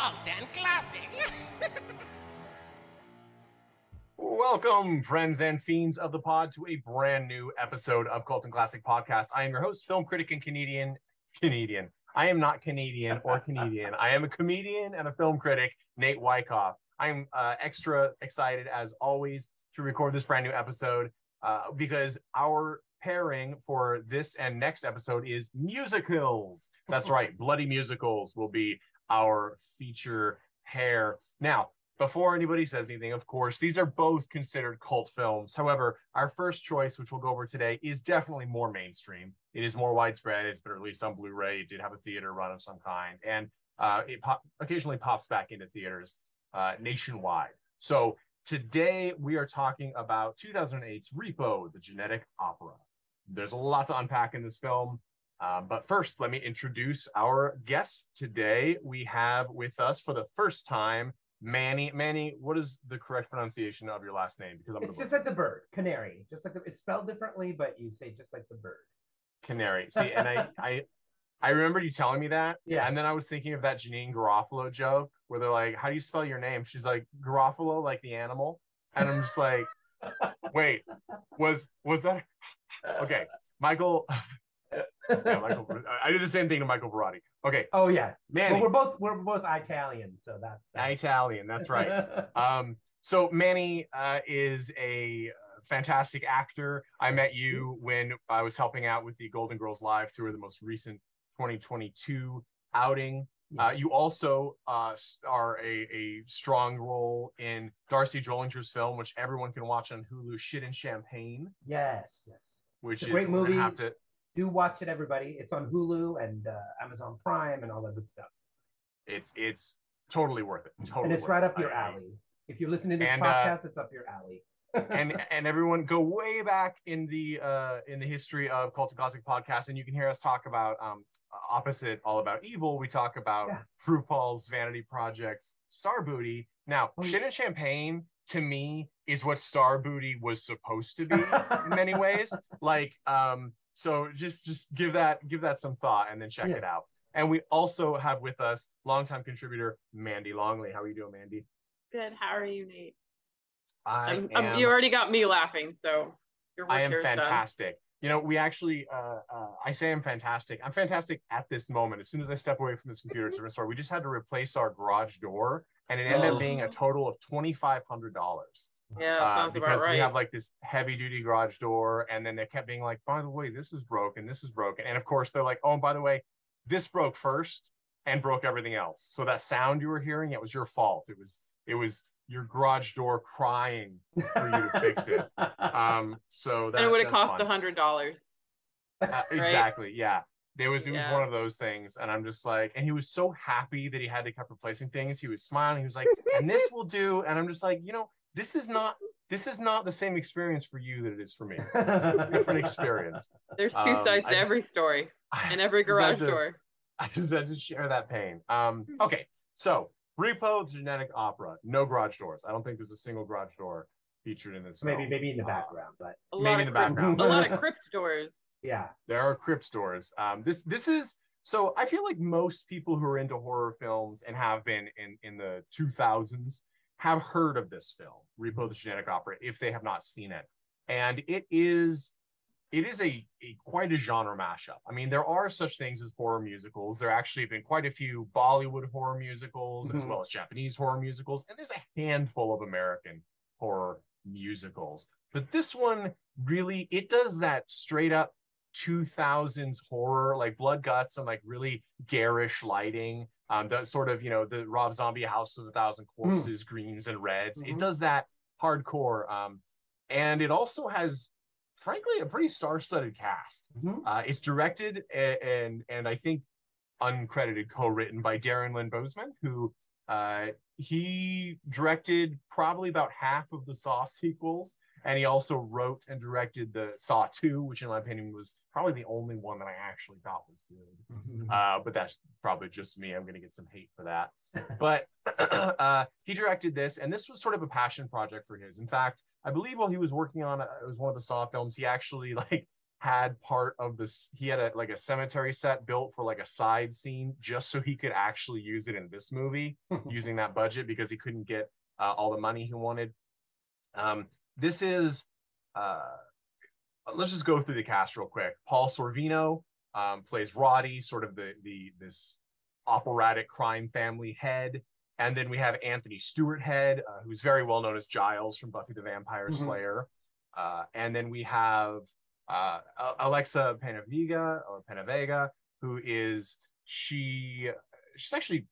To Colton Classic. Welcome, friends and fiends of the pod, to a brand new episode of Colton Classic Podcast. I am your host, film critic and Canadian. Canadian. I am not Canadian or Canadian. I am a comedian and a film critic, Nate Wyckoff. I'm uh, extra excited, as always, to record this brand new episode uh, because our pairing for this and next episode is musicals. That's right, bloody musicals will be our feature pair. Now, before anybody says anything, of course, these are both considered cult films. However, our first choice, which we'll go over today, is definitely more mainstream. It is more widespread. It's been released on Blu-ray. It did have a theater run of some kind, and uh, it pop- occasionally pops back into theaters uh, nationwide. So today we are talking about 2008's Repo, the Genetic Opera. There's a lot to unpack in this film. Um, but first, let me introduce our guest today. We have with us for the first time Manny. Manny, what is the correct pronunciation of your last name? Because I'm It's just like the bird, canary. Just like the, it's spelled differently, but you say just like the bird. Canary. See, and I, I, I remember you telling me that. Yeah. And then I was thinking of that Janeane Garofalo joke where they're like, "How do you spell your name?" She's like, "Garofalo, like the animal." And I'm just like, "Wait, was was that okay?" Michael. Yeah, Michael. I did the same thing to Michael Barati. Okay, oh yeah. Manny. Well, we're both we're both Italian, so that. that- Italian. That's right. Um, so Manny uh, is a fantastic actor. I met you when I was helping out with the Golden Girls Live tour, the most recent 2022 outing. Uh, you also uh, are a, a strong role in D'Arcy Drollinger's film, which everyone can watch on Hulu, Shit and Champagne, yes, yes. which is great movie. Have to, Do watch it, everybody. It's on Hulu and uh, Amazon Prime and all that good stuff. it's it's totally worth it. Totally, and it's right it. up your I- I- alley. If you're listening to this And, uh, podcast, it's up your alley. and and everyone go way back in the uh in the history of cult of classic podcast and you can hear us talk about um opposite all about evil we talk about Yeah. RuPaul's vanity projects Starrbooty now Oh, shit and champagne to me is what Starrbooty was supposed to be in many ways like um so just just give that give that some thought and then check Yes. it out and we also have with us longtime contributor mandy longley how are you doing mandy Good. How are you, Nate? i I'm, am you already got me laughing, so your work I am here is done. You know, we actually, uh, uh, I say I'm fantastic. I'm fantastic at this moment. As soon as I step away from this computer to restore, we just had to replace our garage door, and it ended Oh. up being a total of twenty five hundred dollars. Yeah, that sounds about Uh, because right. we have like this heavy duty garage door, and then they kept being like, by the way, this is broken, this is broken, and of course they're like, oh, and by the way, this broke first and broke everything else. So that sound you were hearing, it was your fault. It was it was your garage door crying for you to fix it. Um, so that and it would have cost a hundred dollars. Uh, exactly. Yeah. There was it was Yeah. one of those things, and I'm just like, and he was so happy that he had to keep replacing things. He was smiling. He was like, and this will do. And I'm just like, you know, this is not this is not the same experience for you that it is for me. Different experience. There's two Um, sides to just- every story and every just had garage to- door. I just had to share that pain. Um, okay, so Repo the Genetic Opera, no garage doors. I don't think there's a single garage door featured in this. maybe film. maybe in the Uh, background, but A maybe in the crypt, background. a lot of crypt doors. yeah. there are crypt doors. Um, this this is so I feel like most people who are into horror films and have been in in the 2000s have heard of this film, Repo the Genetic Opera, if they have not seen it. And it is it is a, a quite a genre mashup. I mean, there are such things as horror musicals. There actually have been quite a few Bollywood horror musicals as Mhm. well as Japanese horror musicals, and there's a handful of American horror musicals. But this one really it does that straight up 2000s horror like blood guts and like really garish lighting um the sort of you know the rob zombie house of a thousand corpses greens and reds it Mhm. does that hardcore um and it also has frankly a pretty star-studded cast Mhm. uh it's directed a- and and i think uncredited co-written by darren lynn bousman who uh he directed probably about half of the saw sequels and he also wrote and directed the Saw 2, which in my opinion was probably the only one that I actually thought was good. Mhm. Uh, but that's probably just me. I'm going to get some hate for that. But uh, he directed this, and this was sort of a passion project for his. In fact, I believe while he was working on uh, it was one of the Saw films, he actually like had part of this. He had a like a cemetery set built for like a side scene just so he could actually use it in this movie using that budget because he couldn't get uh, all the money he wanted. Um, this is uh, let's just go through the cast real quick. Paul Sorvino um, plays Rotti, sort of the the this operatic crime family head, and then we have Anthony Stewart Head, uh, who's very well known as Giles from Buffy the Vampire Mhm. Slayer, uh, and then we have uh, Alexa Penavega or Penavega, who is she she's actually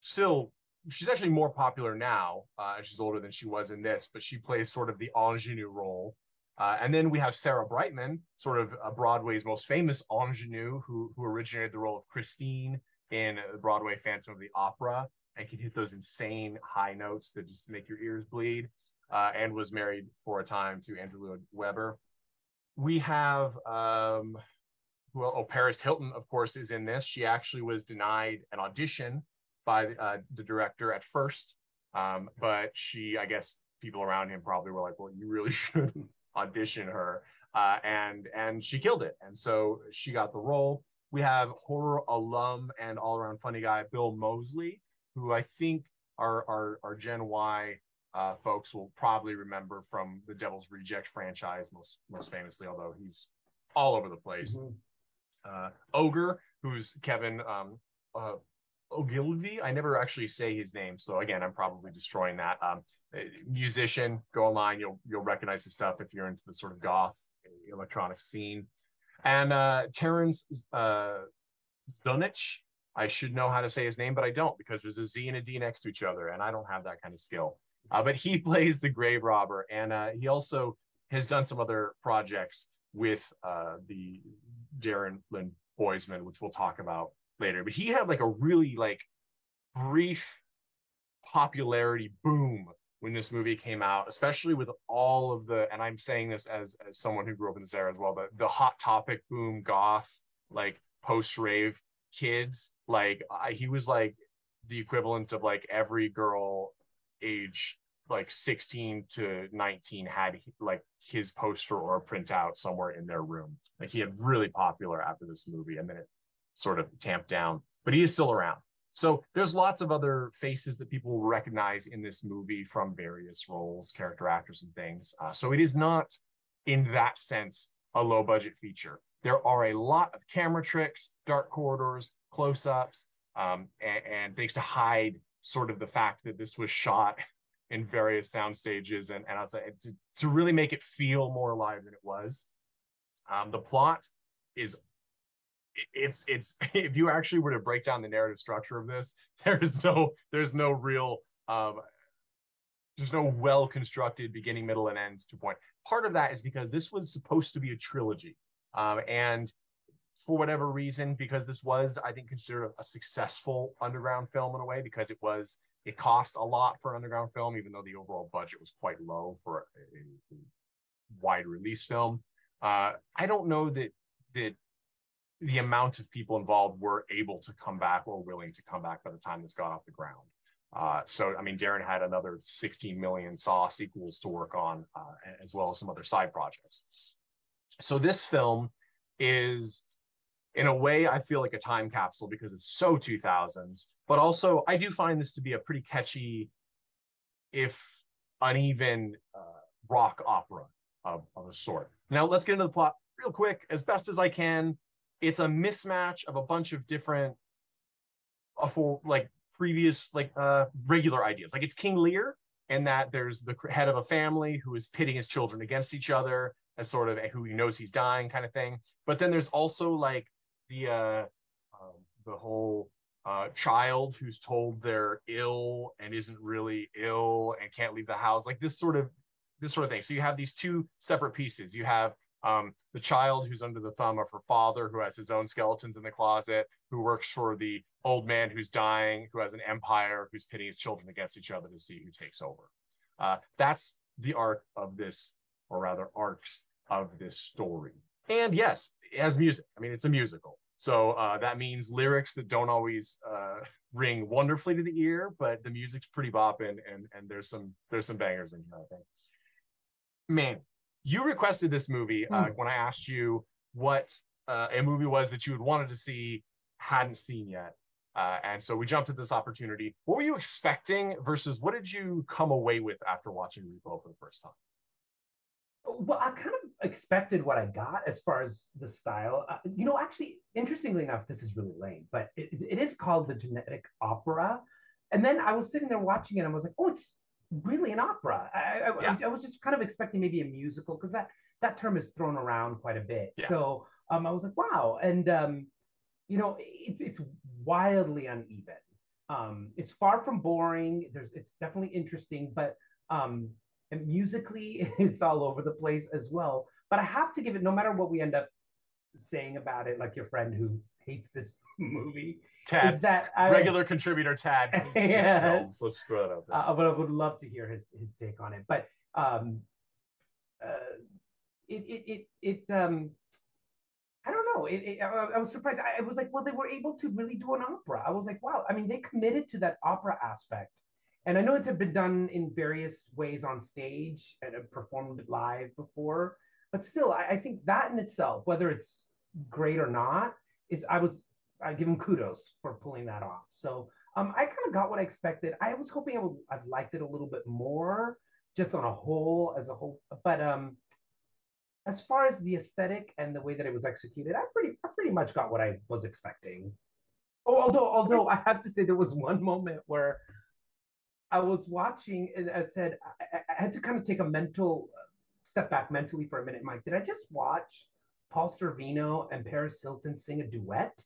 still she's actually more popular now. Uh, she's older than she was in this, but she plays sort of the ingenue role. Uh, and then we have Sarah Brightman, sort of uh, Broadway's most famous ingenue, who who originated the role of Christine in uh, Broadway Phantom of the Opera and can hit those insane high notes that just make your ears bleed. Uh, and was married for a time to Andrew Lloyd Webber. We have um, well, oh, Paris Hilton, of course, is in this. She actually was denied an audition by uh, the director at first, um, but she, I guess, people around him probably were like, "Well, you really should audition her," uh, and and she killed it, and so she got the role. We have horror alum and all-around funny guy Bill Moseley, who I think our our, our Gen Y uh, folks will probably remember from the Devil's Reject franchise most most famously, although he's all over the place Mhm. uh, Ogre, who's Kevin um, uh, Ogilvie. I never actually say his name, so again, I'm probably destroying that. Um, musician, go online, you'll you'll recognize his stuff if you're into the sort of goth electronic scene. And uh, Terrance uh, Zdunich, I should know how to say his name, but I don't because there's a Z and a D next to each other, and I don't have that kind of skill. Uh, but he plays the grave robber, and uh, he also has done some other projects with uh, the Darren Lynn Bousman, which we'll talk about later. But he had like a really like brief popularity boom when this movie came out, especially with all of the, and I'm saying this as as someone who grew up in this era as well, but the hot topic boom goth, like post rave kids, like I, he was like the equivalent of like every girl age like 16 to 19 had like his poster or a printout somewhere in their room. Like he had really popular after this movie and then it sort of tamped down, but he is still around. So there's lots of other faces that people will recognize in this movie from various roles, character actors and things. Uh, so it is not in that sense a low budget feature. There are a lot of camera tricks, dark corridors, close ups, um, and, and things to hide sort of the fact that this was shot in various sound stages and, and I was to, to really make it feel more alive than it was. Um, the plot is it's it's if you actually were to break down the narrative structure of this, there is no there's no real um there's no well constructed beginning, middle, and end to point. Part of that is because this was supposed to be a trilogy. Um, and for whatever reason, because this was, I think, considered a, a successful underground film in a way, because it was it cost a lot for an underground film, even though the overall budget was quite low for a, a wide release film. Uh, I don't know that that the amount of people involved were able to come back or willing to come back by the time this got off the ground. Uh, so, I mean, Darren had another 16 million Saw sequels to work on, uh, as well as some other side projects. So, this film is, in a way, I feel like a time capsule because it's so 2000s, but also I do find this to be a pretty catchy, if uneven, uh, rock opera of, of a sort. Now, let's get into the plot real quick, as best as I can, it's a mismatch of a bunch of different, uh, for like previous like uh regular ideas. Like it's King Lear, and that there's the head of a family who is pitting his children against each other as sort of who he knows he's dying kind of thing. But then there's also like the uh, um, the whole uh, child who's told they're ill and isn't really ill and can't leave the house. Like this sort of this sort of thing. So you have these two separate pieces. You have um, the child who's under the thumb of her father, who has his own skeletons in the closet, who works for the old man who's dying, who has an empire, who's pitting his children against each other to see who takes over. Uh, that's the arc of this, or rather, arcs of this story. And yes, it has music. I mean, it's a musical. So uh, that means lyrics that don't always uh, ring wonderfully to the ear, but the music's pretty bopping, and and there's some there's some bangers in here. I think. Man, you requested this movie uh, when I asked you what uh, a movie was that you had wanted to see, hadn't seen yet, uh, and so we jumped at this opportunity. What were you expecting versus what did you come away with after watching Repo for the first time? Well, I kind of expected what I got as far as the style. Uh, you know, actually, interestingly enough, this is really lame, but it, it is called the Genetic Opera. And then I was sitting there watching it, and I was like, oh, it's really an opera. I, I, Yeah. I was just kind of expecting maybe a musical because that that term is thrown around quite a bit. Yeah. So um, I was like, wow, and um, you know, it's it's wildly uneven. Um, it's far from boring. There's it's definitely interesting, but um, and musically it's all over the place as well. But I have to give it, no matter what we end up saying about it, like your friend who hates this movie, Tad, is that I, regular contributor Tad. hates this Yes. let's throw that out there. uh, but I would love to hear his his take on it. But um, uh, it it it it um, I don't know. It, it, I, I was surprised. I, I was like, well, they were able to really do an opera. I was like, wow. I mean, they committed to that opera aspect, and I know it's been done in various ways on stage and have performed live before, but still, I, I think that in itself, whether it's great or not, is I was I give him kudos for pulling that off. So um, I kind of got what I expected. I was hoping I would I've liked it a little bit more, just on a whole as a whole. But um, as far as the aesthetic and the way that it was executed, I pretty I pretty much got what I was expecting. Oh, although although I have to say there was one moment where I was watching and I said I, I- had to kind of take a mental uh, step back mentally for a minute. Mike, did I just watch Paul Sorvino and Paris Hilton sing a duet?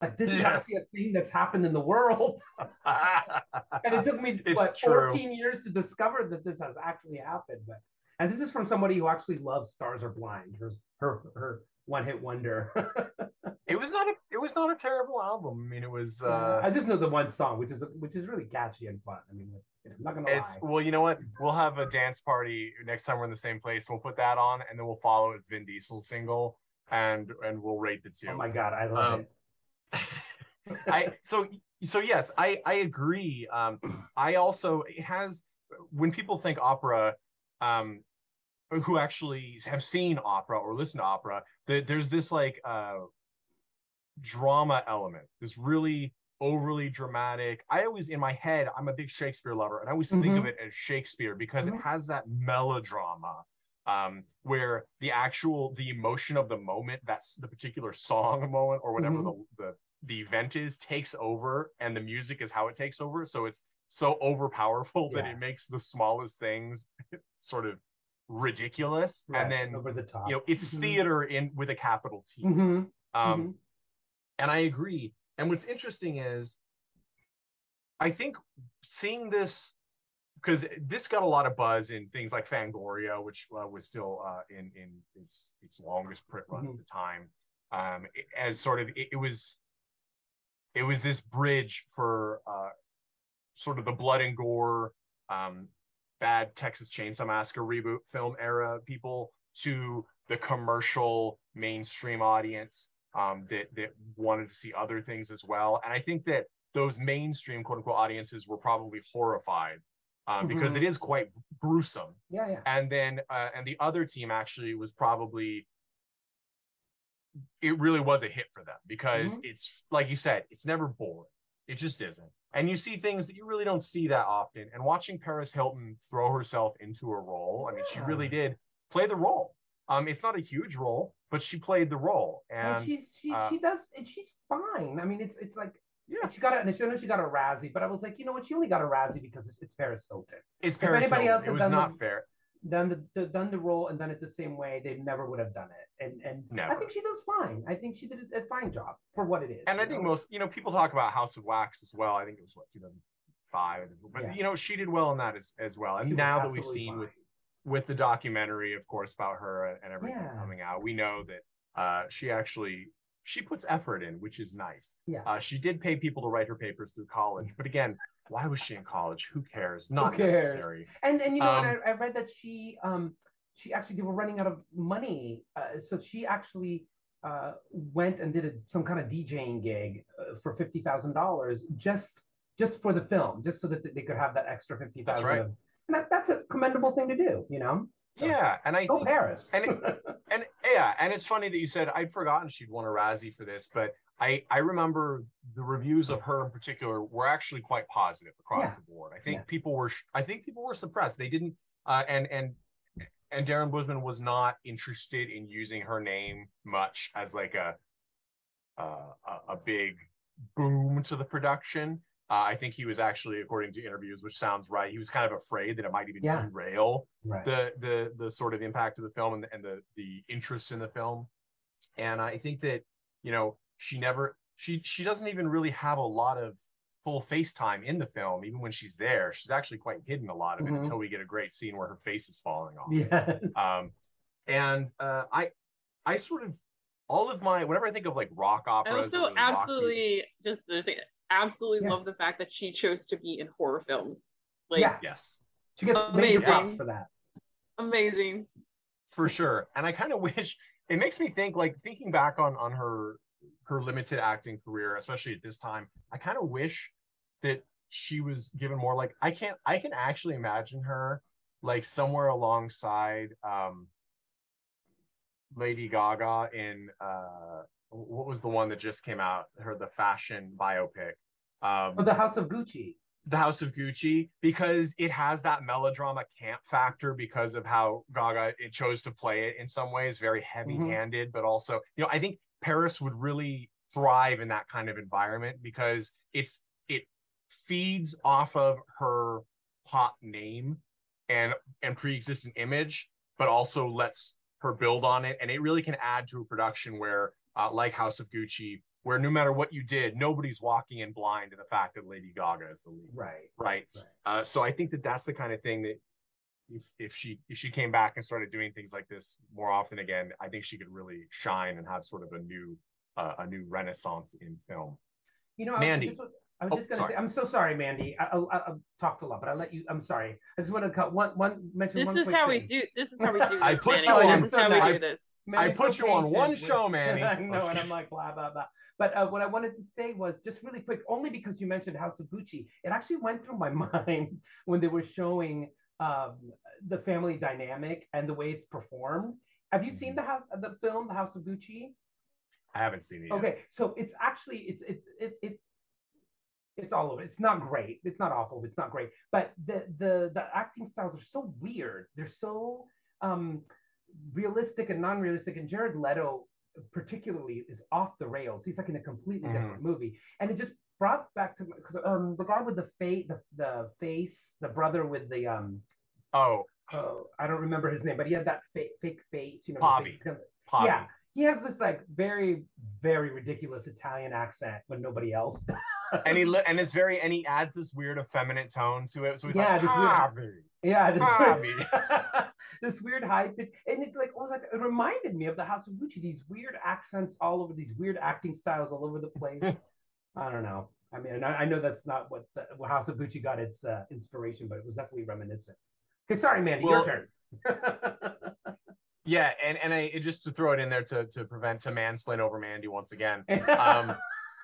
Like this is actually Yes. a thing that's happened in the world. and it took me what 14 years to discover that this has actually happened but and this is from somebody who actually loves stars are blind her her her one hit wonder it was not a it was not a terrible album. I mean, it was uh i just know the one song which is which is really catchy and fun i mean i'm not gonna it's lie well, you know what? We'll have a dance party next time we're in the same place. We'll put that on, and then we'll follow it with Vin Diesel's single, and and we'll rate the two. oh my god i love Um, it I so so yes, I I agree. Um, I also it has when people think opera, um, who actually have seen opera or listen to opera, there's this like uh drama element, this really overly dramatic. I always in my head, I'm a big Shakespeare lover, and I always think of Mhm. it as Shakespeare because Mhm. it has that melodrama um, where the actual the emotion of the moment, that's the particular song moment or whatever the, the the event is, takes over, and the music is how it takes over. So it's so overpowerful that it makes the smallest things sort of ridiculous, Right, and then over the top you know it's Mhm. theater in with a capital T. Mhm, Um, mhm. and I agree. And what's interesting is, I think seeing this because this got a lot of buzz in things like Fangoria, which uh, was still uh, in in its its longest print run at Mhm. the time, um, it- as sort of it, it was it was this bridge for uh, sort of the blood and gore, um, bad Texas Chainsaw Massacre reboot film era people to the commercial mainstream audience um, that that wanted to see other things as well. And I think that those mainstream quote unquote audiences were probably horrified um, because Mhm. it is quite gruesome. yeah yeah And then uh, and the other team actually was probably it really was a hit for them because Mhm. it's like you said, it's never boring. It just isn't. And you see things that you really don't see that often. And watching Paris Hilton throw herself into a role, I mean, she really did play the role. Um, it's not a huge role, but she played the role, and, and she's she uh, she does and she's fine. I mean, it's it's like Yeah. she got a, and I know she got a Razzie, but I was like, you know what? She only got a Razzie because it's, it's Paris Hilton. it's if Paris anybody Hilton. else It was not fair. Done the, the done the role and done it the same way, they never would have done it. And and I think she does fine. I think she did a, fine job for what it is. And I you think most, you know, people talk about House of Wax as well. I think it was what 2005, but Yeah. you know, she did well in that as, as well. And She now that we've seen fine. with with the documentary, of course, about her and everything Yeah. coming out, we know that uh, she actually she puts effort in, which is nice. Yeah. Uh, she did pay people to write her papers through college, but again, why was she in college? Who cares? Not cares? necessary. And and you know, and Um, I, I read that she um she actually they were running out of money, uh, so she actually uh went and did a, some kind of DJing gig uh, for fifty thousand dollars just just for the film, just so that they could have that extra fifty thousand. That's right. And that, that's a commendable thing to do, you know. So, Yeah, and I Go think Paris. and and yeah, and it's funny that you said I'd forgotten she'd won a Razzie for this, but I I remember the reviews of her in particular were actually quite positive across Yeah. the board. I think Yeah. people were I think people were suppressed. They didn't uh, and and and Darren Bousman was not interested in using her name much as like a uh, a, big boom to the production. Uh, I think he was actually, according to interviews, which sounds right, he was kind of afraid that it might even Yeah. derail right. the the the sort of impact of the film and the, and the the interest in the film and i think that you know she never she she doesn't even really have a lot of full face time in the film even when she's there she's actually quite hidden a lot of it Mhm. until we get a great scene where her face is falling off yes. um and uh i i sort of all of my whenever i think of like rock I operas or also really rock music- absolutely just to say, absolutely Yeah. love the fact that she chose to be in horror films. Like Yeah. yes she gets major props for that. amazing. for sure and i kind of wish it makes me think like thinking back on on her her limited acting career especially at this time i kind of wish that she was given more like i can't i can actually imagine her like somewhere alongside um lady gaga in uh what was the one that just came out her the fashion biopic um Oh, the House of Gucci. the House of Gucci because it has that melodrama camp factor because of how Gaga it chose to play it in some ways very heavy-handed but also you know I think Paris would really thrive in that kind of environment because it's it feeds off of her pop name and and pre-existing image but also lets her build on it and it really can add to a production where uh, like House of Gucci where no matter what you did nobody's walking in blind to the fact that Lady Gaga is the lead Right. right Right. uh, so i think that that's the kind of thing that if, if she if she came back and started doing things like this more often again i think she could really shine and have sort of a new uh, a new renaissance in film You know, I was Mandy. just, I was Oh, just gonna sorry. say, I'm so sorry, Mandy. I, I, I I've talked a lot, but I'll let you. I'm sorry. I just want to cut one one mention. This one is quick how we thing. do. This is how we do this. I put Manny. you on- This is how we I- do this. Mandy's I put so you on one patient show, with- Manny. I know, I'm and I'm like blah blah blah. But uh, what I wanted to say was just really quick, only because you mentioned House of Gucci, it actually went through my mind when they were showing um, the family dynamic and the way it's performed. Have you seen the house, the film, The House of Gucci? i haven't seen it yet. Okay, so it's actually it's it it it it's all over. It's not great. It's not awful. It's not great. But the the the acting styles are so weird. They're so um realistic and non-realistic. And Jared Leto particularly is off the rails. He's like in a completely Mhm. different movie. And it just brought back to because um the guy with the face the, the face, the brother with the um oh oh, I don't remember his name, but he had that fake fake face, you know, Pavi. Yeah. he has this like very very ridiculous Italian accent when nobody else does. and he li- and it's very and he adds this weird effeminate tone to it so he's Yeah, like this weird- Poppy. yeah this, Pavi. this weird high pitch and it like almost like it reminded me of the House of Gucci these weird accents all over these weird acting styles all over the place. I don't know. I mean, I, I know that's not what uh, House of Gucci got its uh, inspiration, but it was definitely reminiscent. Okay, sorry, Mandy, Well- your turn. yeah and and i just to throw it in there to to prevent to mansplain over mandy once again um,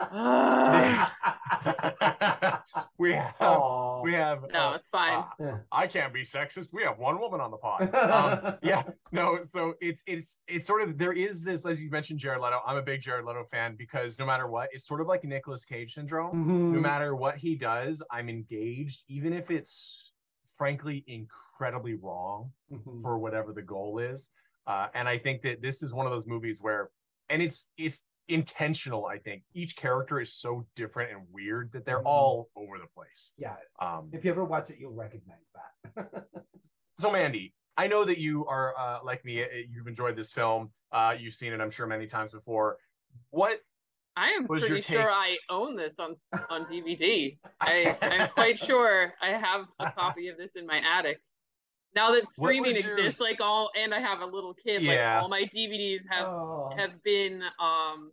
we have Aw. we have No, uh, it's fine. uh, I can't be sexist. We have one woman on the pod. Um, yeah, no. So it's it's it's sort of there is this as you mentioned Jared Leto. I'm a big Jared Leto fan because no matter what, it's sort of like Nicolas Cage syndrome. Mhm. No matter what he does, I'm engaged, even if it's frankly incredibly wrong Mhm. for whatever the goal is. Uh, and I think that this is one of those movies where, and it's it's intentional. I think each character is so different and weird that they're Mhm. all over the place. Yeah. Um, If you ever watch it, you'll recognize that. so Mandy, I know that you are uh, like me. uh, You've enjoyed this film. Uh, you've seen it, I'm sure, many times before. What I am What is your pretty sure? I own this on on DVD. I I'm quite sure I have a copy of this in my attic. Now that streaming your- exists, like all, and I have a little kid, Yeah. like all my DVDs have oh. have been um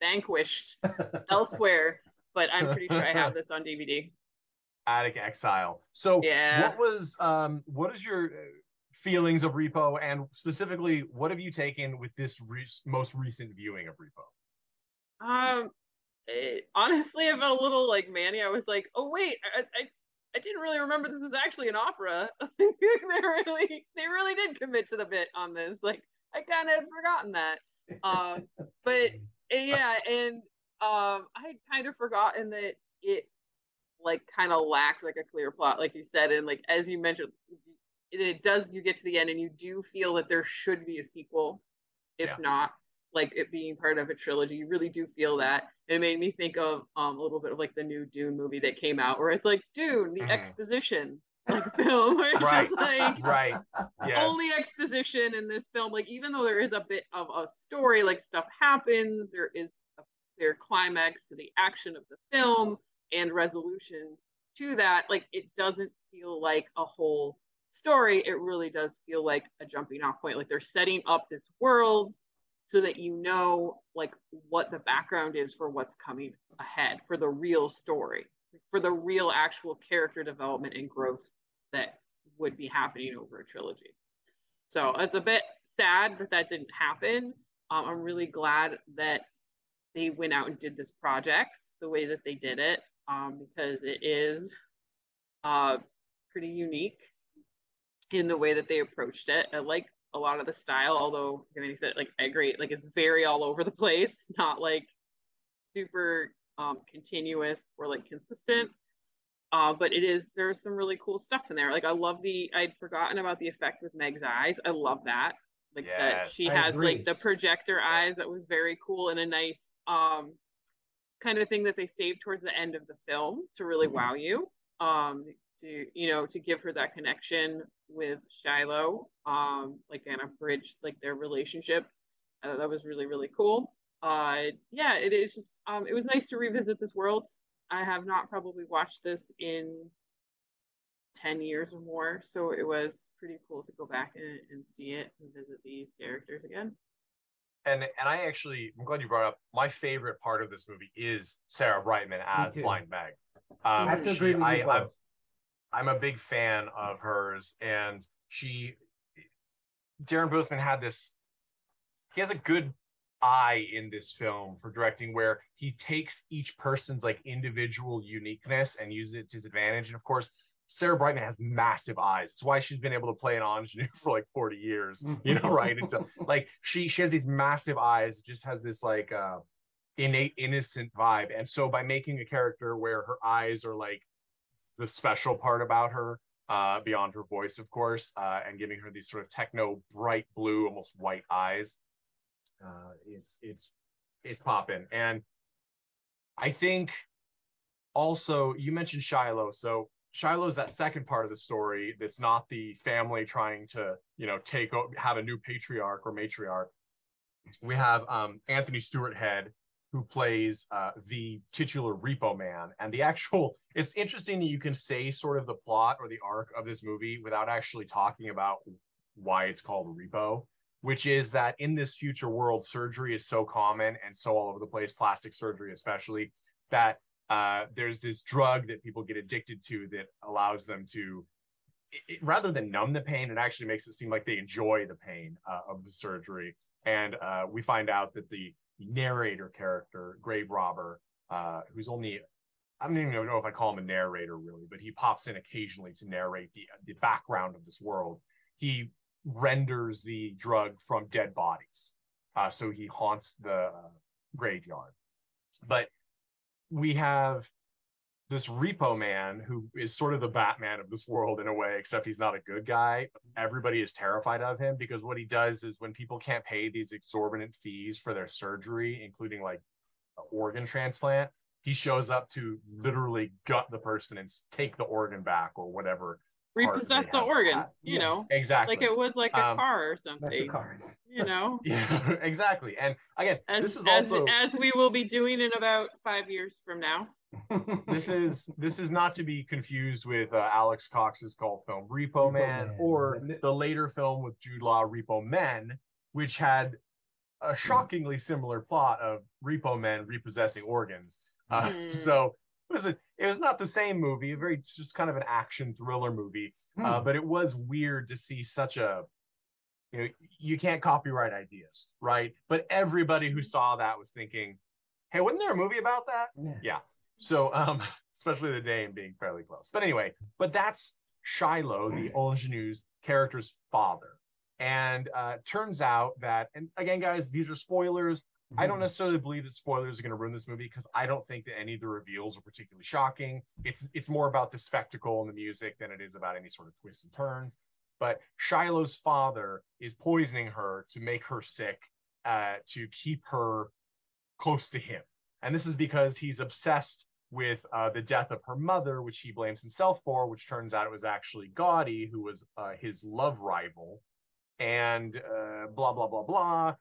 vanquished elsewhere. But I'm pretty sure I have this on DVD. Attic Exile. So Yeah. what was um what is your uh, feelings of Repo and specifically what have you taken with this re- most recent viewing of Repo? Um, it, honestly, I felt a little like Manny. I was like, oh wait, I, I, I didn't really remember this was actually an opera. they really, they really did commit to the bit on this. Like, I kind of had forgotten that. Um, but uh, yeah, and um, I had kind of forgotten that it like kind of lacked like a clear plot, like you said, and like as you mentioned, it, it does. You get to the end, and you do feel that there should be a sequel, if Yeah. not like it being part of a trilogy. You really do feel that. It made me think of um a little bit of like the new Dune movie that came out, where it's like Dune, the Mhm. exposition like film, where it's Right. just like Right. Yes. only exposition in this film. Like even though there is a bit of a story, like stuff happens, there is a clear climax to the action of the film and resolution to that. Like it doesn't feel like a whole story. It really does feel like a jumping off point. Like they're setting up this world so that you know like what the background is for what's coming ahead for the real story for the real actual character development and growth that would be happening over a trilogy. So it's a bit sad that that didn't happen. Um, i'm really glad that they went out and did this project the way that they did it um, because it is uh, pretty unique in the way that they approached it. I like a lot of the style although like I said like i agree like it's very all over the place not like super um, continuous or like consistent. Uh, but it is there's some really cool stuff in there. Like i love the i'd forgotten about the effect with meg's eyes. I love that. Like that she I has agree. like the projector eyes that was very cool and a nice um kind of thing that they saved towards the end of the film to really wow you. Um to you know to give her that connection with shiloh um like kind of bridge like their relationship. Uh, that was really really cool uh yeah it is just um it was nice to revisit this world i have not probably watched this in 10 years or more so it was pretty cool to go back and, and see it and visit these characters again And and I actually I'm glad you brought up my favorite part of this movie is Sarah Brightman as. Blind Meg. I Um, have to she- agree with you I, both. I'm, I'm a big fan of hers, and she Darren Bousman had this. He has a good eye in this film for directing, where he takes each person's like individual uniqueness and uses it to his advantage. And of course, Sarah Brightman has massive eyes. It's why she's been able to play an ingenue for like 40 years. You know, right? Until like she she has these massive eyes. Just has this like uh innate innocent vibe. And so by making a character where her eyes are like the special part about her, uh, beyond her voice, of course, uh, and giving her these sort of techno bright blue, almost white eyes. Uh, it's it's it's popping, and I think also you mentioned Shiloh, so Shiloh is that second part of the story that's not the family trying to you know take have a new patriarch or matriarch. We have um, Anthony Stewart Head, who plays uh, the titular repo man. And the actual it's interesting that you can say sort of the plot or the arc of this movie without actually talking about why it's called repo which is that in this future world surgery is so common and so all over the place plastic surgery especially that uh, there's this drug that people get addicted to that allows them to it, rather than numb the pain it actually makes it seem like they enjoy the pain uh, of the surgery and uh, we find out that the narrator character, Grave Robber, uh, who's only I don't even know if I call him a narrator really, but he pops in occasionally to narrate the the background of this world. He renders the drug from dead bodies, uh, so he haunts the graveyard. But we have this repo man who is sort of the batman of this world in a way except he's not a good guy everybody is terrified of him because what he does is when people can't pay these exorbitant fees for their surgery including like organ transplant he shows up to literally gut the person and take the organ back or whatever repossess the organs you yeah. know? exactly. Like it was like a um, car or something cars. you know? Yeah exactly. And again as, this is as, also as we will be doing in about five years from now. This is this is not to be confused with uh, alex cox's cult film repo, repo man, man, or the later film with jude law repo men which had a shockingly similar plot of repo men repossessing organs. Uh, mm. so it was a, it was not the same movie, a very just kind of an action thriller movie. Uh, hmm. Uh, but it was weird to see such a you know you can't copyright ideas, right? But everybody who saw that was thinking, hey, wasn't there a movie about that? Yeah. yeah. So um, especially the name being fairly close. But anyway, but that's Shiloh, the ingenue's character's father. And uh, turns out that, and again, guys, these are spoilers. I don't mm-hmm. necessarily believe that spoilers are going to ruin this movie because I don't think that any of the reveals are particularly shocking. It's it's more about the spectacle and the music than it is about any sort of twists and turns. But Shiloh's father is poisoning her to make her sick, uh, to keep her close to him, and this is because he's obsessed with uh, the death of her mother, which he blames himself for, which turns out it was actually Gaudi who was uh, his love rival, and uh, blah blah blah blah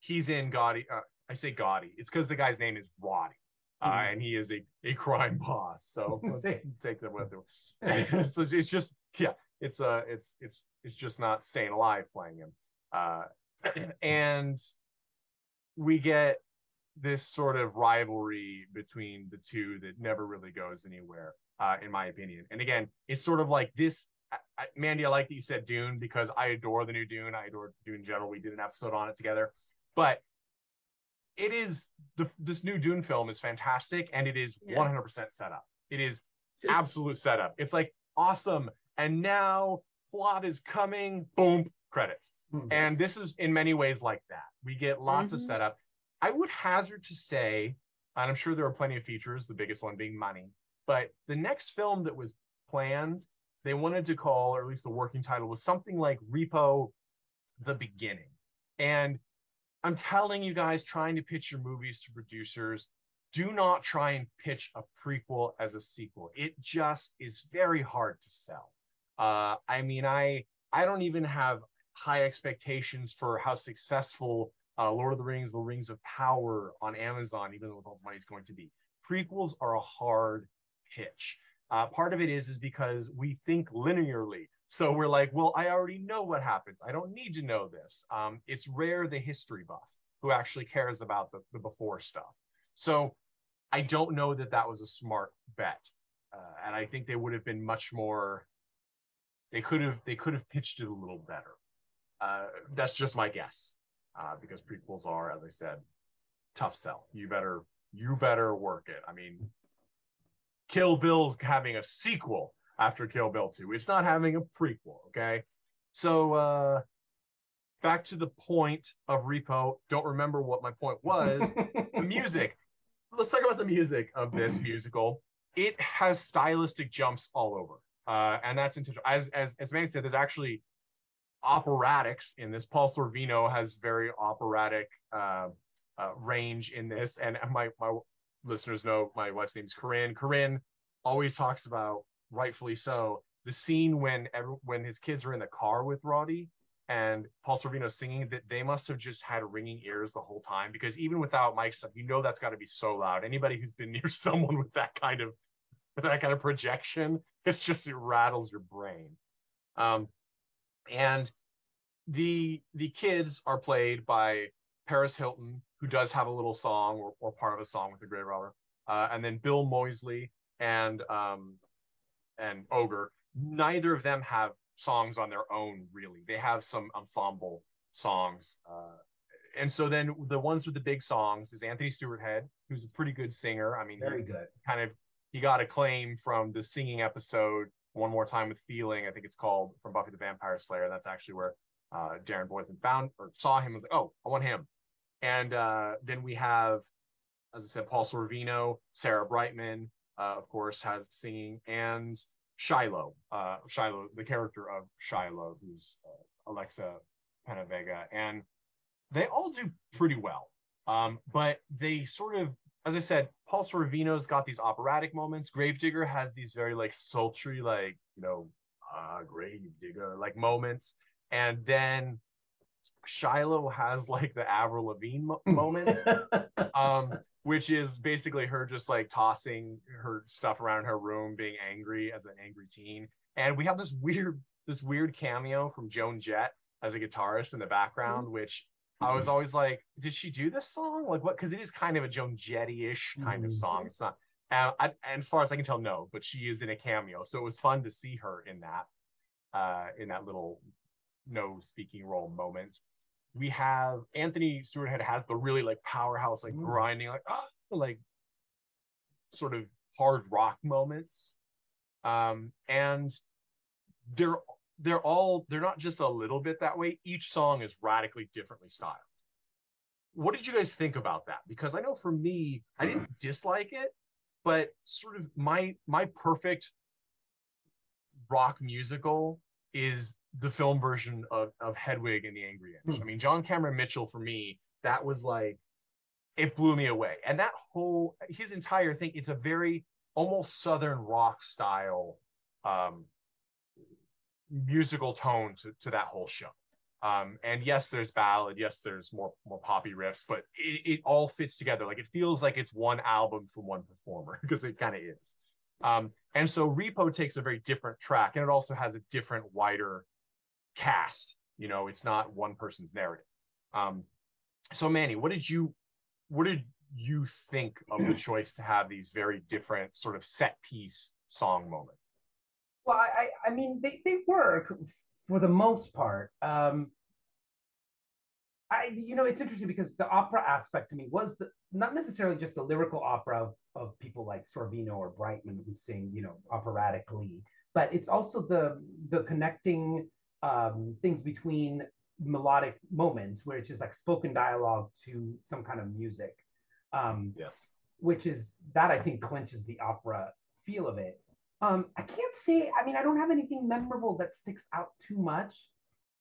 he's in Gaudi. Uh, I say Gaudi. It's because the guy's name is Roddy. Uh, mm-hmm. and he is a, a crime boss. So take them with him. so it's just yeah, it's uh it's it's it's just not staying alive playing him. Uh, and we get this sort of rivalry between the two that never really goes anywhere, uh, in my opinion. And again, it's sort of like this. I, Mandy, I like that you said Dune because I adore the new Dune. I adore Dune in general. We did an episode on it together. But it is the, this new Dune film is fantastic and it is yeah. 100% setup. It is absolute setup. It's like awesome. And now plot is coming. Boom, credits. Mm-hmm. And this is in many ways like that. We get lots mm-hmm. of setup. I would hazard to say, and I'm sure there are plenty of features, the biggest one being money, but the next film that was planned, they wanted to call, or at least the working title was something like Repo the Beginning. And I'm telling you guys, trying to pitch your movies to producers, do not try and pitch a prequel as a sequel. It just is very hard to sell. Uh, I mean, I I don't even have high expectations for how successful uh, Lord of the Rings, The Rings of Power on Amazon, even though the money is going to be. Prequels are a hard pitch. Uh, part of it is is because we think linearly. So we're like, well, I already know what happens. I don't need to know this. Um, it's rare the history buff who actually cares about the, the before stuff. So I don't know that that was a smart bet. Uh, and I think they would have been much more. They could have they could have pitched it a little better. Uh, that's just my guess, uh, because prequels are, as I said, tough sell. You better you better work it. I mean, Kill Bill's having a sequel after Kill Bill 2. It's not having a prequel, okay? So uh back to the point of Repo. Don't remember what my point was. the music. Let's talk about the music of this musical. It has stylistic jumps all over. Uh, and that's intentional. As as as Manny said, there's actually operatics in this. Paul Sorvino has very operatic uh, uh, range in this, and my my listeners know my wife's name is Corinne. Corinne always talks about rightfully so. The scene when every, when his kids are in the car with Rotti and Paul Sorvino singing that they must have just had ringing ears the whole time because even without mic stuff, you know that's got to be so loud. Anybody who's been near someone with that kind of that kind of projection, it's just it rattles your brain. Um, and the the kids are played by Paris Hilton, who does have a little song or, or part of a song with the Grave Robber, uh, and then Bill Moseley and um, and Ogre, neither of them have songs on their own, really. They have some ensemble songs. Uh, and so then the ones with the big songs is Anthony Stewart Head, who's a pretty good singer. I mean, very good. Kind of, he got acclaim from the singing episode "One More Time with Feeling." I think it's called from Buffy the Vampire Slayer. That's actually where uh, Darren Bousman found or saw him. and Was like, oh, I want him. And uh, then we have, as I said, Paul Sorvino, Sarah Brightman, uh, of course, has singing, and Shiloh, uh, Shiloh, the character of Shiloh, who's uh, Alexa Penavega, and they all do pretty well. Um, but they sort of, as I said, Paul Sorvino's got these operatic moments. Gravedigger has these very like sultry, like you know, ah, Gravedigger like moments, and then Shiloh has like the Avril Lavigne mo- moment, um, which is basically her just like tossing her stuff around her room, being angry as an angry teen. And we have this weird, this weird cameo from Joan Jett as a guitarist in the background, which I was always like, did she do this song? Like what? Because it is kind of a Joan Jetty-ish kind of Mhm. song. It's not. And, I, and as far as I can tell, no, but she is in a cameo, so it was fun to see her in that, uh, in that little no speaking role moment. We have Anthony Stewart Head has the really like powerhouse, like Mm. grinding, like ah, like sort of hard rock moments. Um, and they're they're all they're not just a little bit that way. Each song is radically differently styled. What did you guys think about that? Because I know for me, I didn't dislike it, but sort of my my perfect rock musical is the film version of, of Hedwig and the Angry Inch. Hmm. I mean, John Cameron Mitchell for me, that was like it blew me away. And that whole his entire thing, it's a very almost southern rock style um musical tone to, to that whole show. Um, and yes, there's ballad, yes, there's more more poppy riffs, but it, it all fits together. Like it feels like it's one album from one performer because it kind of is. Um, and so Repo takes a very different track, and it also has a different, wider cast. You know, it's not one person's narrative. Um, so Manny, what did you what did you think of the choice to have these very different sort of set piece song moments? Well, I, I mean, they, they work for the most part. Um, I, you know, it's interesting because the opera aspect to me was the, not necessarily just the lyrical opera of, of people like Sorvino or Brightman who sing, you know, operatically, but it's also the the connecting um, things between melodic moments where it's just like spoken dialogue to some kind of music, um, Yes. which is that I think clinches the opera feel of it. Um, I can't say. I mean, I don't have anything memorable that sticks out too much,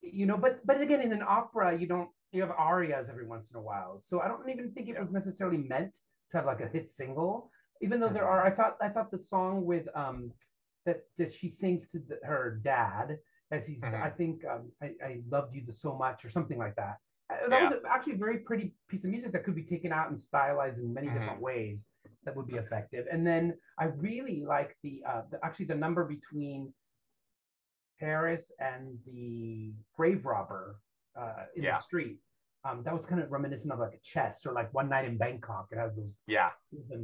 you know. But but again, in an opera, you don't you have arias every once in a while. So I don't even think it was necessarily meant to have like a hit single. Even though there are, I thought I thought the song with um that that she sings to the, her dad as he's Mhm. I think um, I, I loved you so much or something like that. Uh, That was actually a very pretty piece of music that could be taken out and stylized in many Mhm. different ways that would be effective. And then I really like the, uh, the actually the number between Paris and the grave robber uh, in Yeah. the street. Um, that was kind of reminiscent of like a chess or like One Night in Bangkok. It has those Yeah,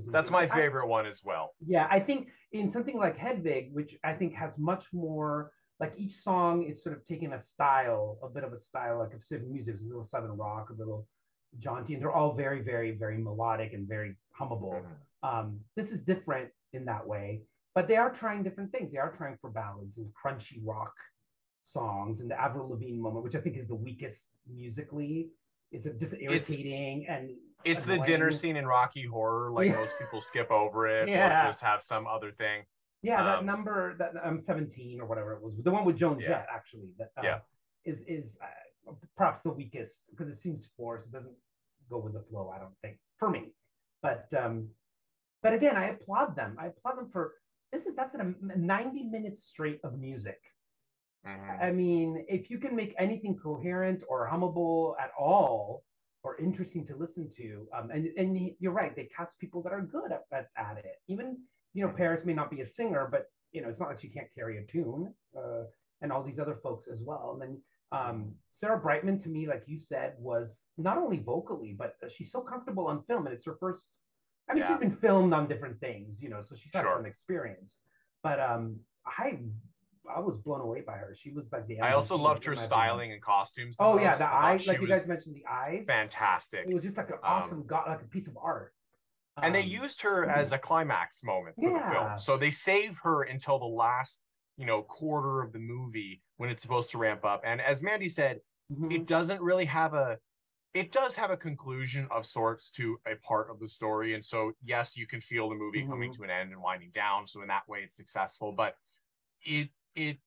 that's my I- favorite one as well. yeah, I think in something like Hedwig, which I think has much more like each song is sort of taking a style, a bit of a style, like of civic music, it's a little southern rock, a little jaunty, and they're all very, very, very melodic and very hummable. Mhm. Um, this is different in that way, but they are trying different things. They are trying for ballads and crunchy rock songs, and the Avril Lavigne moment, which I think is the weakest musically. It's just irritating and It's the dinner scene in Rocky Horror. Like Yeah. most people skip over it Yeah. or just have some other thing. Yeah, that Um, number that I'm 17 or whatever it was, the one with Joan Yeah. Jett actually. That uh, Yeah. is is uh, perhaps the weakest because it seems forced. It doesn't go with the flow. I don't think for me, but um, but again, I applaud them. I applaud them for this is that's a 90 minutes straight of music. Mhm. I mean, if you can make anything coherent or hummable at all or interesting to listen to, um, and and you're right, they cast people that are good at, at, at it. Even you know, Paris may not be a singer, but you know, it's not like she can't carry a tune, uh, and all these other folks as well. And then um, Sarah Brightman, to me, like you said, was not only vocally, but she's so comfortable on film, and it's her first. I mean, Yeah. she's been filmed on different things, you know, so she's had Sure. some experience. But um, I I was blown away by her. She was like the. I also loved her my opinion. styling and costumes. Oh yeah, the eyes, like you guys mentioned, the eyes. fantastic. It was just like an Um, awesome, got like a piece of art. And they Um, used her as a climax moment for the Yeah. film. So they save her until the last, you know, quarter of the movie when it's supposed to ramp up. And as Mandy said, mhm. it doesn't really have a it does have a conclusion of sorts to a part of the story. And so, yes, you can feel the movie coming Mhm. to an end and winding down. So in that way, it's successful. But it it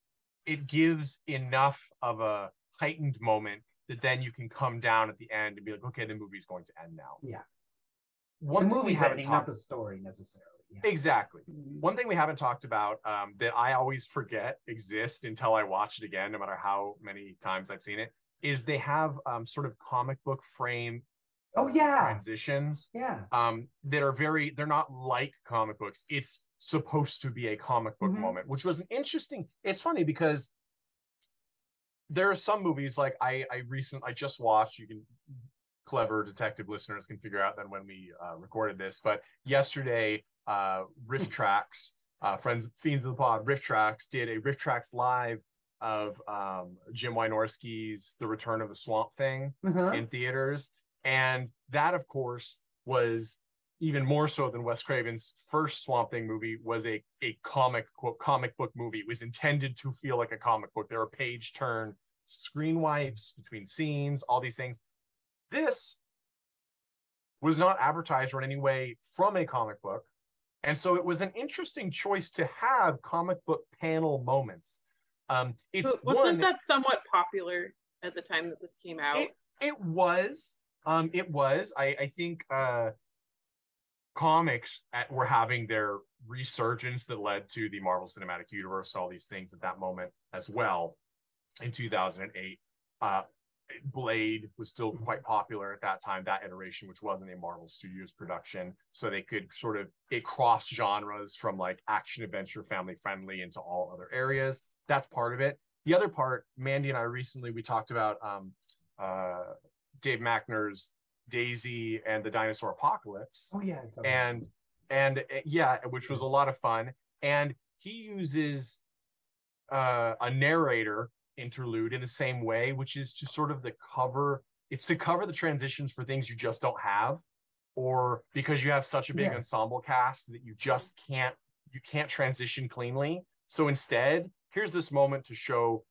it gives enough of a heightened moment that then you can come down at the end and be like, okay, the movie's going to end now. Yeah. One the movie's haven't ending, not talked the story necessarily. Yeah. exactly. One thing we haven't talked about um, that I always forget exists until I watch it again, no matter how many times I've seen it, is they have um, sort of comic book frame Oh yeah, transitions yeah. um, that are very, they're not like comic books. It's supposed to be a comic book Mhm. moment, which was an interesting, it's funny because there are some movies like I, I recent, I just watched, you can, clever detective listeners can figure out then when we uh, recorded this, but yesterday, uh, Riff Tracks, uh, friends, fiends of the pod, RiffTrax did a RiffTrax live of um, Jim Wynorski's The Return of the Swamp Thing Uh-huh. in theaters. And that, of course, was even more so than Wes Craven's first Swamp Thing movie was a, a comic quote comic book movie. It was intended to feel like a comic book. There were page turn screen wipes between scenes, all these things. This was not advertised or in any way from a comic book. And so it was an interesting choice to have comic book panel moments. Um, it's So wasn't one, that somewhat popular at the time that this came out? It- it was um it was i i think uh comics at, were having their resurgence that led to the marvel cinematic universe all these things at that moment as well in 2008 uh blade was still quite popular at that time that iteration which wasn't a marvel studios production so they could sort of it crossed genres from like action adventure family friendly into all other areas that's part of it the other part mandy and i recently we talked about um uh, Dave Mackner's Daisy and the Dinosaur Apocalypse, Oh yeah. okay. and and uh, yeah, which was a lot of fun. And he uses uh, a narrator interlude in the same way, which is to sort of the cover. It's to cover the transitions for things you just don't have, or because you have such a big Yeah. ensemble cast that you just can't you can't transition cleanly. So instead, here's this moment to show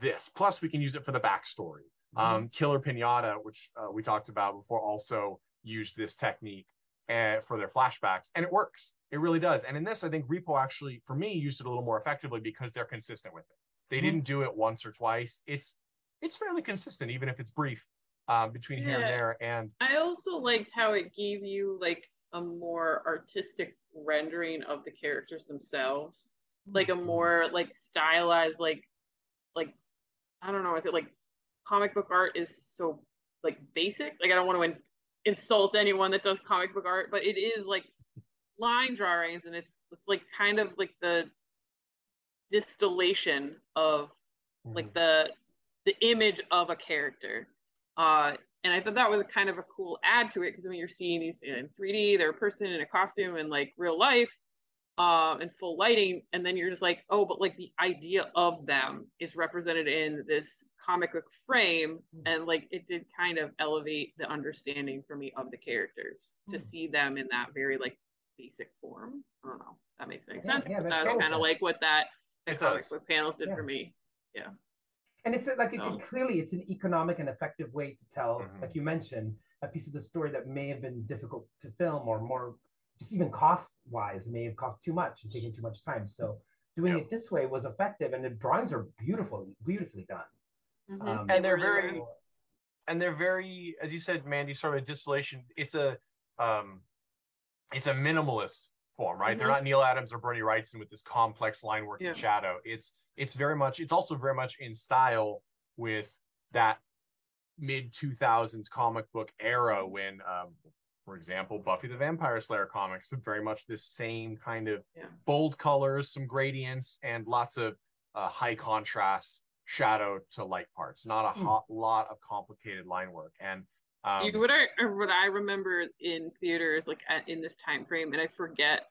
this. Plus, we can use it for the backstory. Um, Killer Pinata, which uh, we talked about before, also used this technique uh, for their flashbacks, and it works. It really does. And in this, I think Repo actually, for me, used it a little more effectively because they're consistent with it. They Mhm. didn't do it once or twice. It's it's fairly consistent, even if it's brief um, between here and there. And I also liked how it gave you like a more artistic rendering of the characters themselves, like a more like stylized, like like I don't know, is it like comic book art is so like basic? Like I don't want to in- insult anyone that does comic book art, but it is like line drawings, and it's it's like kind of like the distillation of like the the image of a character. Uh and i thought that was kind of a cool add to it because when you're seeing these in 3d they're a person in a costume in like real life um and full lighting and then you're just like oh but like the idea of them is represented in this comic book frame and like it did kind of elevate the understanding for me of the characters to Hmm. see them in that very like basic form. I don't know. If that makes any Yeah, sense yeah, but that that was kind of like what that the It comic does. book panels did Yeah. for me Yeah. and it's like it, No. clearly it's an economic and effective way to tell Mhm. like you mentioned a piece of the story that may have been difficult to film or more just even cost wise may have cost too much and taken too much time so doing Yep. it this way was effective and the drawings are beautiful beautifully done Mhm. Um, And they're very- were. and they're very, as you said, Mandy, sort of a distillation. It's a um it's a minimalist form, right? They're Mhm. not Neal Adams or Bernie Wrightson with this complex line work Yeah. and shadow. It's it's very much it's also very much in style with that mid 2000s comic book era when um for example buffy the vampire slayer comics are very much this same kind of Yeah. bold colors some gradients and lots of uh, high contrast shadow to light parts not a Hmm. hot lot of complicated line work and um, You- what I what I remember in theaters like at, in this time frame, and I forget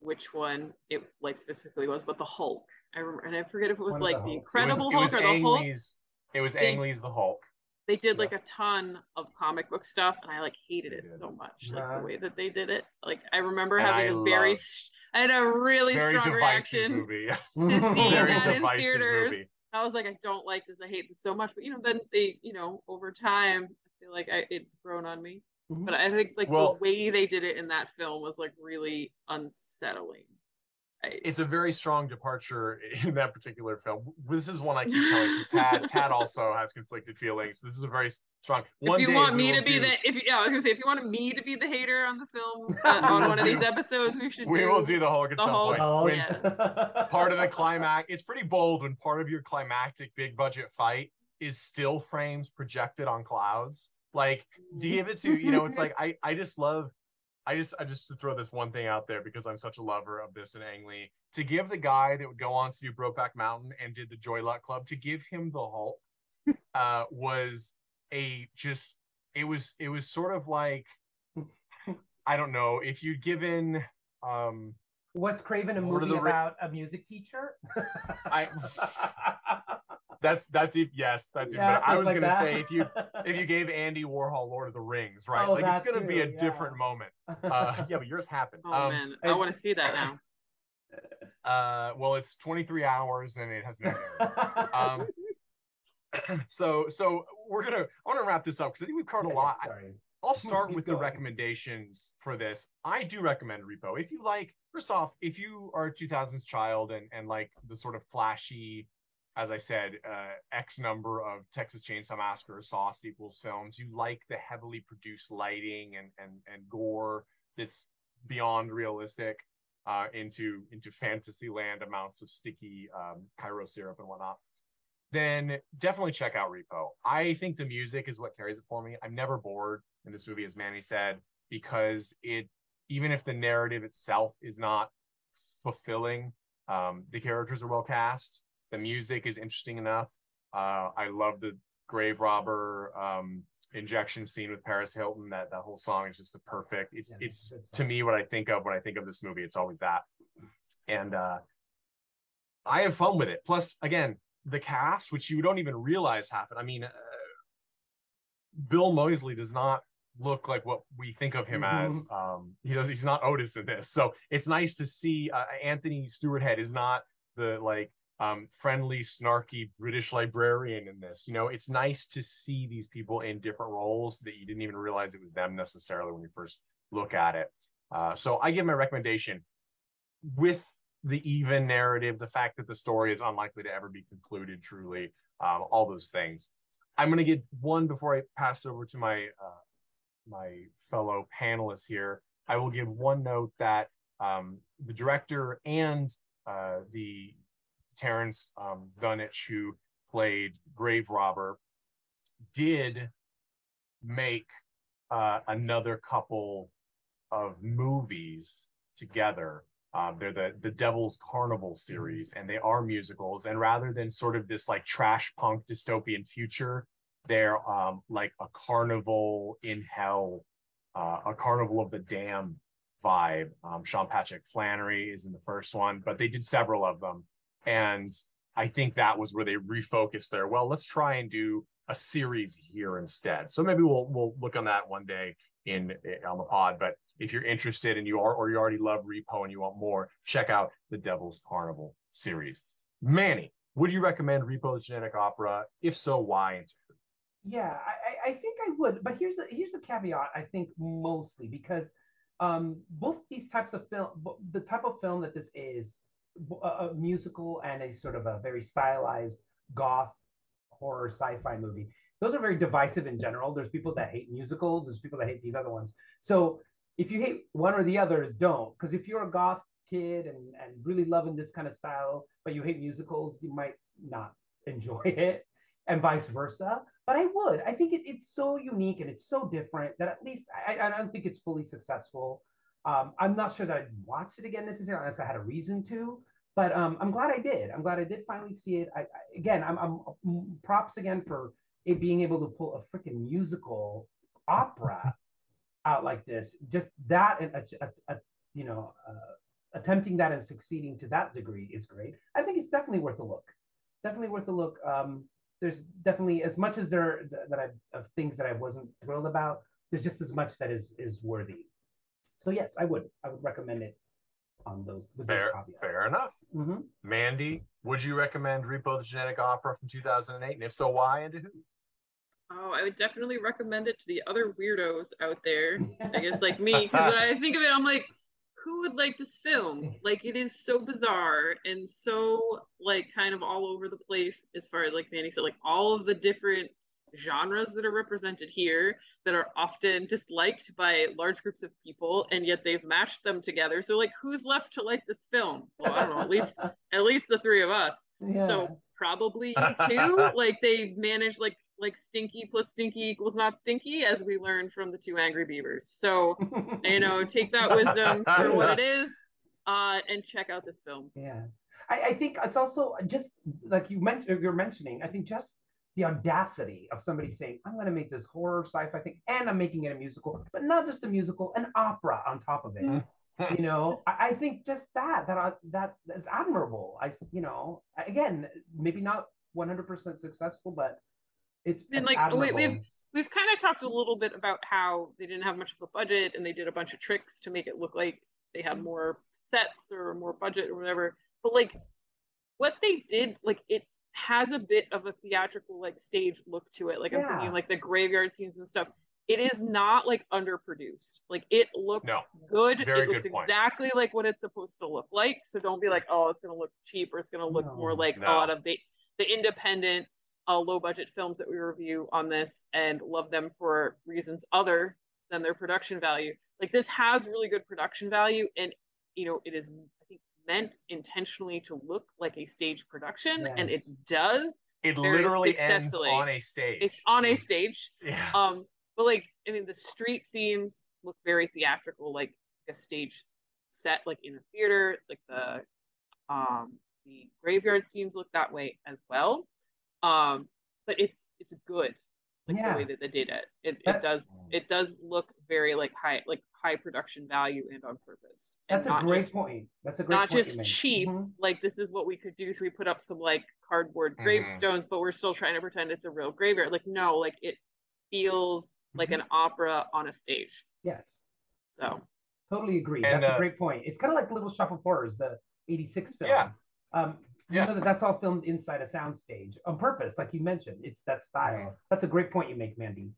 which one it like specifically was, but the Hulk. I remember, and I forget if it was One like the the Hulks. it was, Incredible was Hulk or the Ang Hulk. Lee's it was They- Ang Lee's the Hulk They did Yeah. like a ton of comic book stuff, and I like hated it so much, like Uh-huh. the way that they did it. Like I remember And having I a very, I had a really very strong reaction. movie to see very that in theaters. movie I was like, I don't like this. I hate this so much. But you know, then they, you know, over time, feel like I, it's grown on me. Mhm. But I think like Well- the way they did it in that film was like really unsettling. I, it's a very strong departure in that particular film. This is one I keep telling because Tad Tad also has conflicted feelings. This is a very strong. One if you day want me to be do- the if you, yeah, I was gonna say if you want me to be the hater on the film uh, on one of these episodes, we should we do, will do the Hulk at the some Hulk. point. Oh, yeah. part of the climax, it's pretty bold when part of your climactic big budget fight is still frames projected on clouds. Like give it to you know, it's like I I just love. I just I just to throw this one thing out there because I'm such a lover of this and Ang Lee to give the guy that would go on to do Brokeback Mountain and did the Joy Luck Club to give him the Hulk uh was a just it was it was sort of like I don't know if you'd given um Wes Craven a Lord movie the Ri- about a music teacher? I that's that's deep yes that's deep, Yeah, but I was like gonna that. say if you if you gave Andy Warhol Lord of the Rings right Oh, like it's gonna be a yeah. different moment uh yeah but yours happened Oh um man, I want to see that now. uh well it's 23 hours and it has no um so so we're gonna i want to wrap this up because i think we've covered a lot I- Sorry. I'll start Keep with the recommendations for this. I do recommend Repo. If you like, first off, if you are a 2000s child and, and like the sort of flashy, as I said, uh, X number of Texas Chainsaw Massacre Saw sequels films, you like the heavily produced lighting and, and, and gore that's beyond realistic uh, into, into fantasy land amounts of sticky um, Karo syrup and whatnot then definitely check out Repo. I think the music is what carries it for me. I'm never bored in this movie, as Manny said, because it, even if the narrative itself is not fulfilling, um, the characters are well cast. The music is interesting enough. Uh, I love the grave robber um, injection scene with Paris Hilton. That that whole song is just a perfect. It's Yeah, it's to me what I think of when I think of this movie. It's always that, and uh, I have fun with it. Plus, again, the cast, which you don't even realize happen. I mean, uh, Bill Moseley does not look like what we think of him as. Um, he does. He's not Otis in this, so it's nice to see uh, Anthony Stewart Head is not the like um, friendly, snarky British librarian in this. You know, it's nice to see these people in different roles that you didn't even realize it was them necessarily when you first look at it. Uh, so I give my recommendation with the even narrative, the fact that the story is unlikely to ever be concluded truly, um, all those things. I'm going to get one before I pass it over to my uh, my fellow panelists here. I will give one note that um, the director and uh, the Terrance um, who played Grave Robber, did make uh, another couple of movies together. Um, they're the the Devil's Carnival series, and they are musicals. And rather than sort of this like trash punk dystopian future, they're um, like a carnival in hell, uh, a carnival of the damned vibe. Um, Sean Patrick Flanery is in the first one, but they did several of them, and I think that was where they refocused their. Well, let's try and do a series here instead. So maybe we'll we'll look on that one day in on the pod. But if you're interested and you are or you already love Repo and you want more, check out the Devil's Carnival series. Manny, would you recommend Repo the Genetic Opera? If so, why and to? Yeah, I, I- think I would, but here's the here's the caveat. I think mostly because um, both these types of film, the type of film that this is, a, a musical and a sort of a very stylized goth horror sci-fi movie. Those are very divisive in general. There's people that hate musicals. There's people that hate these other ones. So if you hate one or the others, don't. Because if you're a goth kid and and really loving this kind of style, but you hate musicals, you might not enjoy it, and vice versa but I would. I think it, it's so unique and it's so different that at least I, I don't think it's fully successful. Um, I'm not sure that I'd watch it again necessarily unless I had a reason to. But um, I'm glad I did. I'm glad I did finally see it. I, I, again, I'm, I'm props again for it being able to pull a freaking musical opera out like this. Just that and a, a, a, you know uh, attempting that and succeeding to that degree is great. I think it's definitely worth a look. Definitely worth a look. Um, there's definitely as much as there that I of things that I wasn't thrilled about. There's just as much that is is worthy. So yes, I would I would recommend it on those. Fair, those fair enough. Mhm. Mandy, would you recommend Repo the Genetic Opera from 2008? And if so, why and to who? Oh, I would definitely recommend it to the other weirdos out there. I guess like me, because when I think of it, I'm like, who would like this film? Like it is so bizarre and so like kind of all over the place as far as like Manny said, like all of the different genres that are represented here that are often disliked by large groups of people and yet they've mashed them together so like who's left to like this film well i don't know at least at least the three of us Yeah. so probably you too like they managed like like stinky plus stinky equals not stinky as we learned from the two angry beavers so you know take that wisdom for what it is uh and check out this film Yeah, I, I think it's also just like you mentioned. You're mentioning. I think just the audacity of somebody saying, "I'm going to make this horror sci-fi thing, and I'm making it a musical, but not just a musical, an opera on top of it." Mhm. you know, I, I think just that that that is admirable. i you know, again, maybe not 100% successful, but it's, And, it's like, we- admirable. we've- we've kind of talked a little bit about how they didn't have much of a budget and they did a bunch of tricks to make it look like they had more sets or more budget or whatever. But like what they did, like it has a bit of a theatrical like stage look to it. Like I'm thinking like the graveyard scenes and stuff. It is not like underproduced. Like it looks No. good. Very it looks good point. exactly like what it's supposed to look like. So don't be like, oh, it's gonna look cheap or it's gonna look No. more like No. a lot of the the independent uh, low budget films that we review on this and love them for reasons other than their production value. Like this has really good production value and you know it is I think meant intentionally to look like a stage production and it does. It literally ends on a stage. It's on a stage. yeah. Um but like I mean the street scenes look very theatrical like a stage set like in a theater like the um the graveyard scenes look that way as well um but it's it's good like Yeah. the way that they did it it, it does it does look very like high like high production value and on purpose and That's a not great just point. That's a great not point you just make. cheap Mhm. like this is what we could do so we put up some like cardboard Mhm. gravestones but we're still trying to pretend it's a real graveyard like no like it feels like Mhm. an opera on a stage Yes. so Totally agree. And, That's uh, a great point. It's kind of like Little Shop of Horrors, the 86 film. Yeah. Um, you Yeah. know that that's all filmed inside a soundstage on purpose, like you mentioned. It's that style. That's a great point you make, Mandy.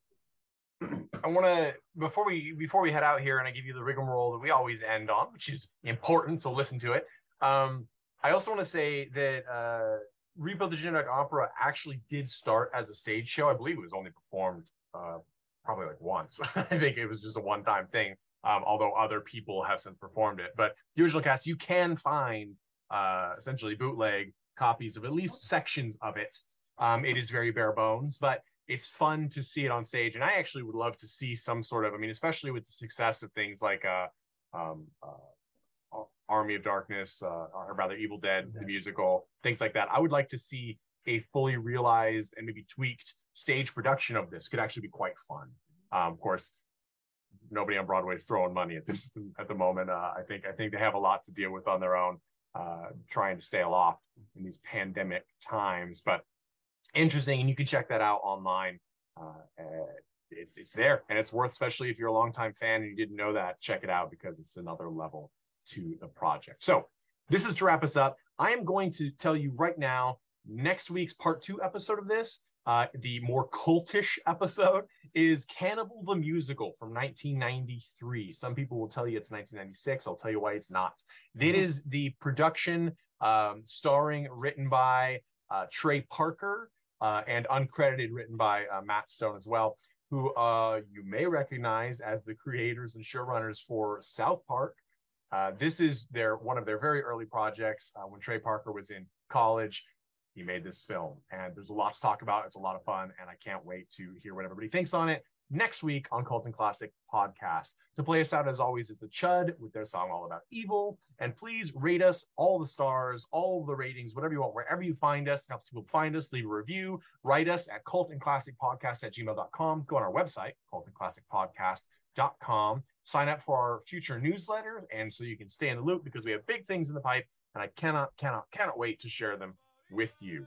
I want to before we before we head out here, and I give you the rigmarole that we always end on, which is important. So listen to it. Um, I also want to say that uh, Repo the Genetic Opera actually did start as a stage show. I believe it was only performed uh, probably like once. I think it was just a one time thing. Um, although other people have since performed it, but the original cast you can find uh, essentially bootleg copies of at least sections of it. Um, it is very bare bones, but it's fun to see it on stage. And i actually would love to see some sort of i mean especially with the success of things like uh um uh, army of darkness uh, or rather evil dead the musical things like that. I would like to see a fully realized and maybe tweaked stage production of this. Could actually be quite fun. Um of course nobody on broadway is throwing money at this at the moment. Uh, i think i think they have a lot to deal with on their own uh trying to stay aloft in these pandemic times but interesting and you can check that out online uh, it's it's there and it's worth especially if you're a longtime fan and you didn't know that check it out because it's another level to the project. So this is to wrap us up. I am going to tell you right now next week's part two episode of this uh, the more cultish episode is cannibal the musical from 1993 some people will tell you it's 1996 i'll tell you why it's not it is the production um, starring written by uh, Trey Parker, uh, and uncredited, written by uh, Matt Stone as well, who uh, you may recognize as the creators and showrunners for South Park. Uh, this is their one of their very early projects. Uh, when Trey Parker was in college, he made this film, and there's a lot to talk about. It's a lot of fun, and I can't wait to hear what everybody thinks on it next week on Cult and Classic Podcast. To play us out, as always, is the Chud with their song All About Evil. And please rate us all the stars, all the ratings, whatever you want, wherever you find us. Helps people find us, leave a review, write us at cult and classic podcast at gmail.com. Go on our website, cult and classic podcast.com. Sign up for our future newsletter, and so you can stay in the loop because we have big things in the pipe, and I cannot, cannot, cannot wait to share them with you.